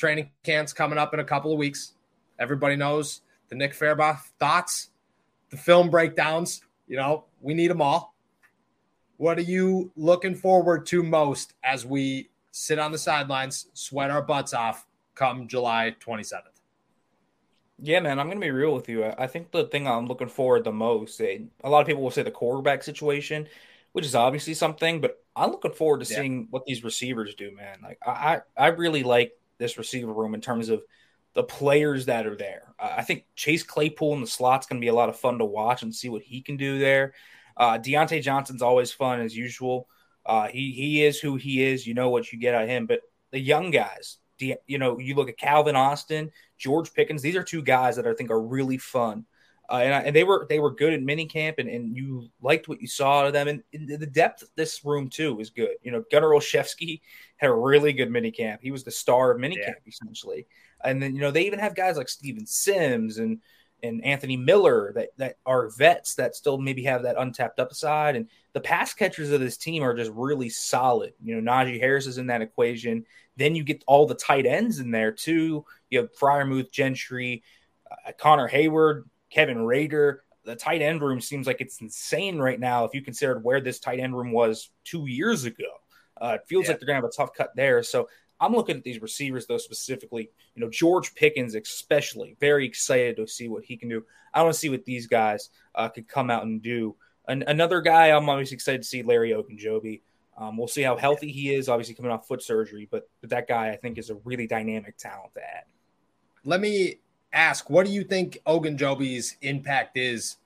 Training camp's coming up in a couple of weeks. Everybody knows the Nick Farabaugh thoughts, the film breakdowns. You know, we need them all. What are you looking forward to most as we sit on the sidelines, sweat our butts off come July 27th? Yeah, man, I'm going to be real with you. I think the thing I'm looking forward the most, a lot of people will say the quarterback situation, which is obviously something, but I'm looking forward to yeah. seeing what these receivers do, man. Like I, I really like this receiver room in terms of the players that are there. Uh, I think Chase Claypool in the slot's going to be a lot of fun to watch and see what he can do there. Uh, Diontae Johnson's always fun as usual. Uh, he he is who he is. You know what you get out of him. But the young guys, you know, you look at Calvin Austin, George Pickens. These are two guys that I think are really fun. Uh, and, I, and, they were they were good at minicamp, and, and you liked what you saw out of them. And, and, the depth of this room too is good. You know, Gunnar Olszewski had a really good minicamp. He was the star of minicamp yeah. essentially. And then you know they even have guys like Steven Sims and and Anthony Miller that that are vets that still maybe have that untapped upside. And the pass catchers of this team are just really solid. You know, Najee Harris is in that equation. Then you get all the tight ends in there too. You have Freiermuth, Gentry, uh, Connor Heyward, Kevin Rader. The tight end room seems like it's insane right now if you considered where this tight end room was two years ago. Uh, it feels yeah. like they're going to have a tough cut there. So I'm looking at these receivers, though, specifically, you know, George Pickens, especially, very excited to see what he can do. I want to see what these guys uh, could come out and do. Another guy I'm always excited to see, Larry Ogunjobi. Um, we'll see how healthy he is, obviously coming off foot surgery, but, but that guy, I think, is a really dynamic talent to add. Let me ask, what do you think Ogunjobi's impact is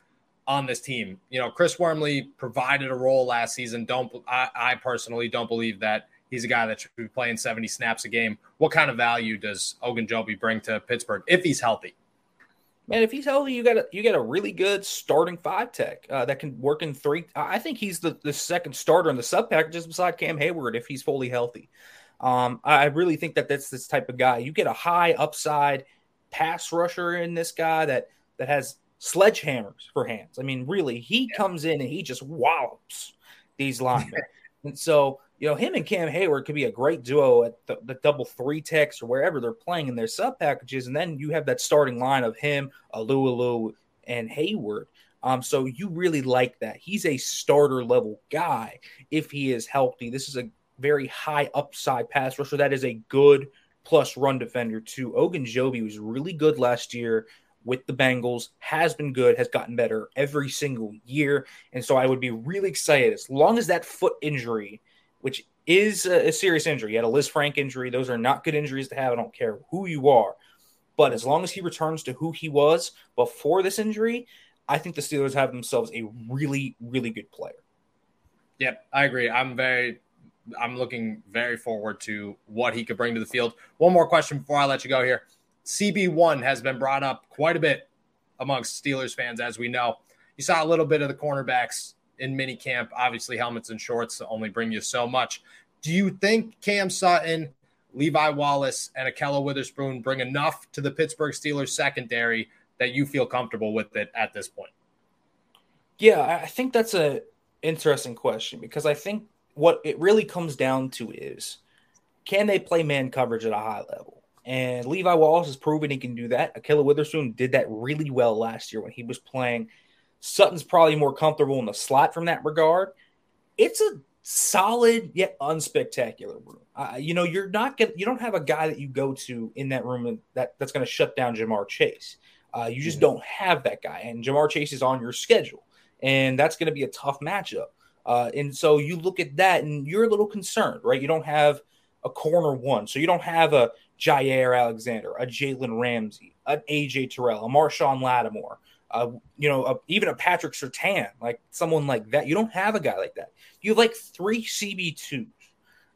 on this team? You know, Chris Wormley provided a role last season. Don't I, I personally don't believe that he's a guy that should be playing 70 snaps a game. What kind of value does Ogunjobi bring to Pittsburgh if he's healthy? Man, if he's healthy, you got a you got a really good starting five tech uh, that can work in three. I think he's the, the second starter in the sub packages beside Cam Heyward if he's fully healthy. Um, I really think that that's this type of guy. You get a high upside pass rusher in this guy that that has sledgehammers for hands. I mean, really, he yeah. comes in and he just wallops these linemen. and so, you know, him and Cam Heyward could be a great duo at the, the double three techs or wherever they're playing in their sub packages. And then you have that starting line of him, Alualu, and Heyward. Um, so you really like that. He's a starter level guy if he is healthy. This is a very high upside pass rusher. That is a good – plus run defender too. Ogunjobi was really good last year with the Bengals, has been good, has gotten better every single year. And so I would be really excited as long as that foot injury, which is a, a serious injury, he had a Lisfranc injury. Those are not good injuries to have. I don't care who you are. But as long as he returns to who he was before this injury, I think the Steelers have themselves a really, really good player. Yep, I agree. I'm very I'm looking very forward to what he could bring to the field. One more question before I let you go here. CB1 has been brought up quite a bit amongst Steelers fans, as we know. You saw a little bit of the cornerbacks in mini camp. Obviously, helmets and shorts only bring you so much. Do you think Cam Sutton, Levi Wallace, and Ahkello Witherspoon bring enough to the Pittsburgh Steelers secondary that you feel comfortable with it at this point? Yeah, I think that's a interesting question because I think what it really comes down to is can they play man coverage at a high level? And Levi Wallace has proven he can do that. Ahkello Witherspoon did that really well last year when he was playing. Sutton's probably more comfortable in the slot from that regard. it's a solid yet unspectacular room. Uh, you know, you're not gonna you don't have a guy that you go to in that room that that's going to shut down Ja'Marr Chase. Uh, you just mm-hmm. don't have that guy, and Ja'Marr Chase is on your schedule, and that's going to be a tough matchup. Uh, and so you look at that, and you're a little concerned, right? You don't have a corner one, so you don't have a Jaire Alexander, a Jalen Ramsey, an AJ Terrell, a Marshon Lattimore, uh, you know, a, even a Patrick Surtain, like someone like that. You don't have a guy like that. You have like three CB2s,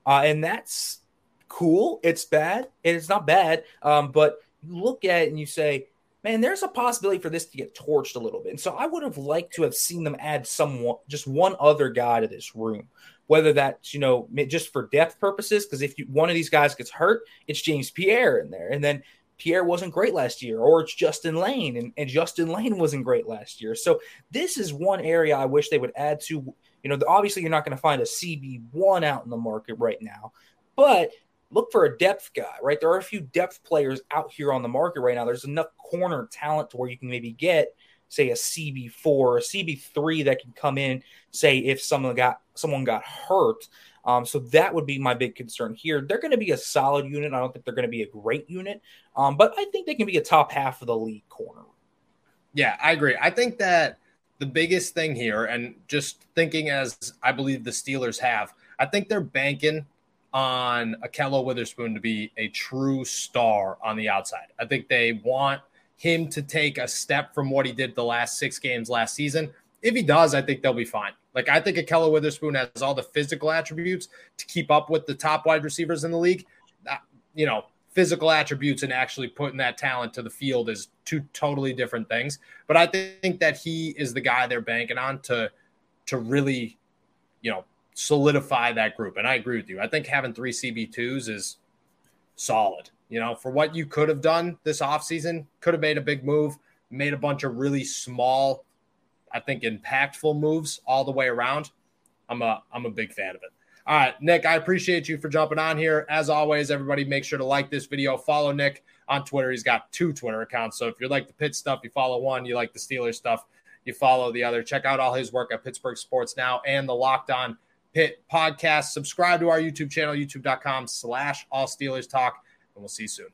uh, and that's cool. It's bad. And It's not bad, um, but you look at it and you say, man, there's a possibility for this to get torched a little bit. And so I would have liked to have seen them add someone, just one other guy to this room, whether that's, you know, just for depth purposes. Because if you, one of these guys gets hurt, it's James Pierre in there. And then Pierre wasn't great last year, or it's Justin Layne, and, and Justin Layne wasn't great last year. So this is one area I wish they would add to. You know, obviously you're not going to find a CB1 out in the market right now, but look for a depth guy, right? There are a few depth players out here on the market right now. There's enough corner talent to where you can maybe get, say, a CB4 or a CB3 that can come in, say, if someone got someone got hurt. Um, so that would be my big concern here. They're going to be a solid unit. I don't think they're going to be a great unit, um, but I think they can be a top half of the league corner. Yeah, I agree. I think that the biggest thing here, and just thinking as I believe the Steelers have, I think they're banking on Ahkello Witherspoon to be a true star on the outside. I think they want him to take a step from what he did the last six games last season. If he does, I think they'll be fine. Like I think Ahkello Witherspoon has all the physical attributes to keep up with the top wide receivers in the league. Uh, you know, physical attributes and actually putting that talent to the field is two totally different things. But I think that he is the guy they're banking on to to really, you know, solidify that group. And I agree with you. I think having three CB2s is solid. You know, for what you could have done this offseason, could have made a big move, made a bunch of really small, I think impactful moves all the way around. I'm a I'm a big fan of it. All right, Nick, I appreciate you for jumping on here. As always, everybody make sure to like this video, follow Nick on Twitter. He's got two Twitter accounts. So if you like the pit stuff, you follow one, you like the Steelers stuff, you follow the other. Check out all his work at Pittsburgh Sports Now and the Locked On Pitt podcast. Subscribe to our YouTube channel, youtube.com slash all Steelers talk, and we'll see you soon.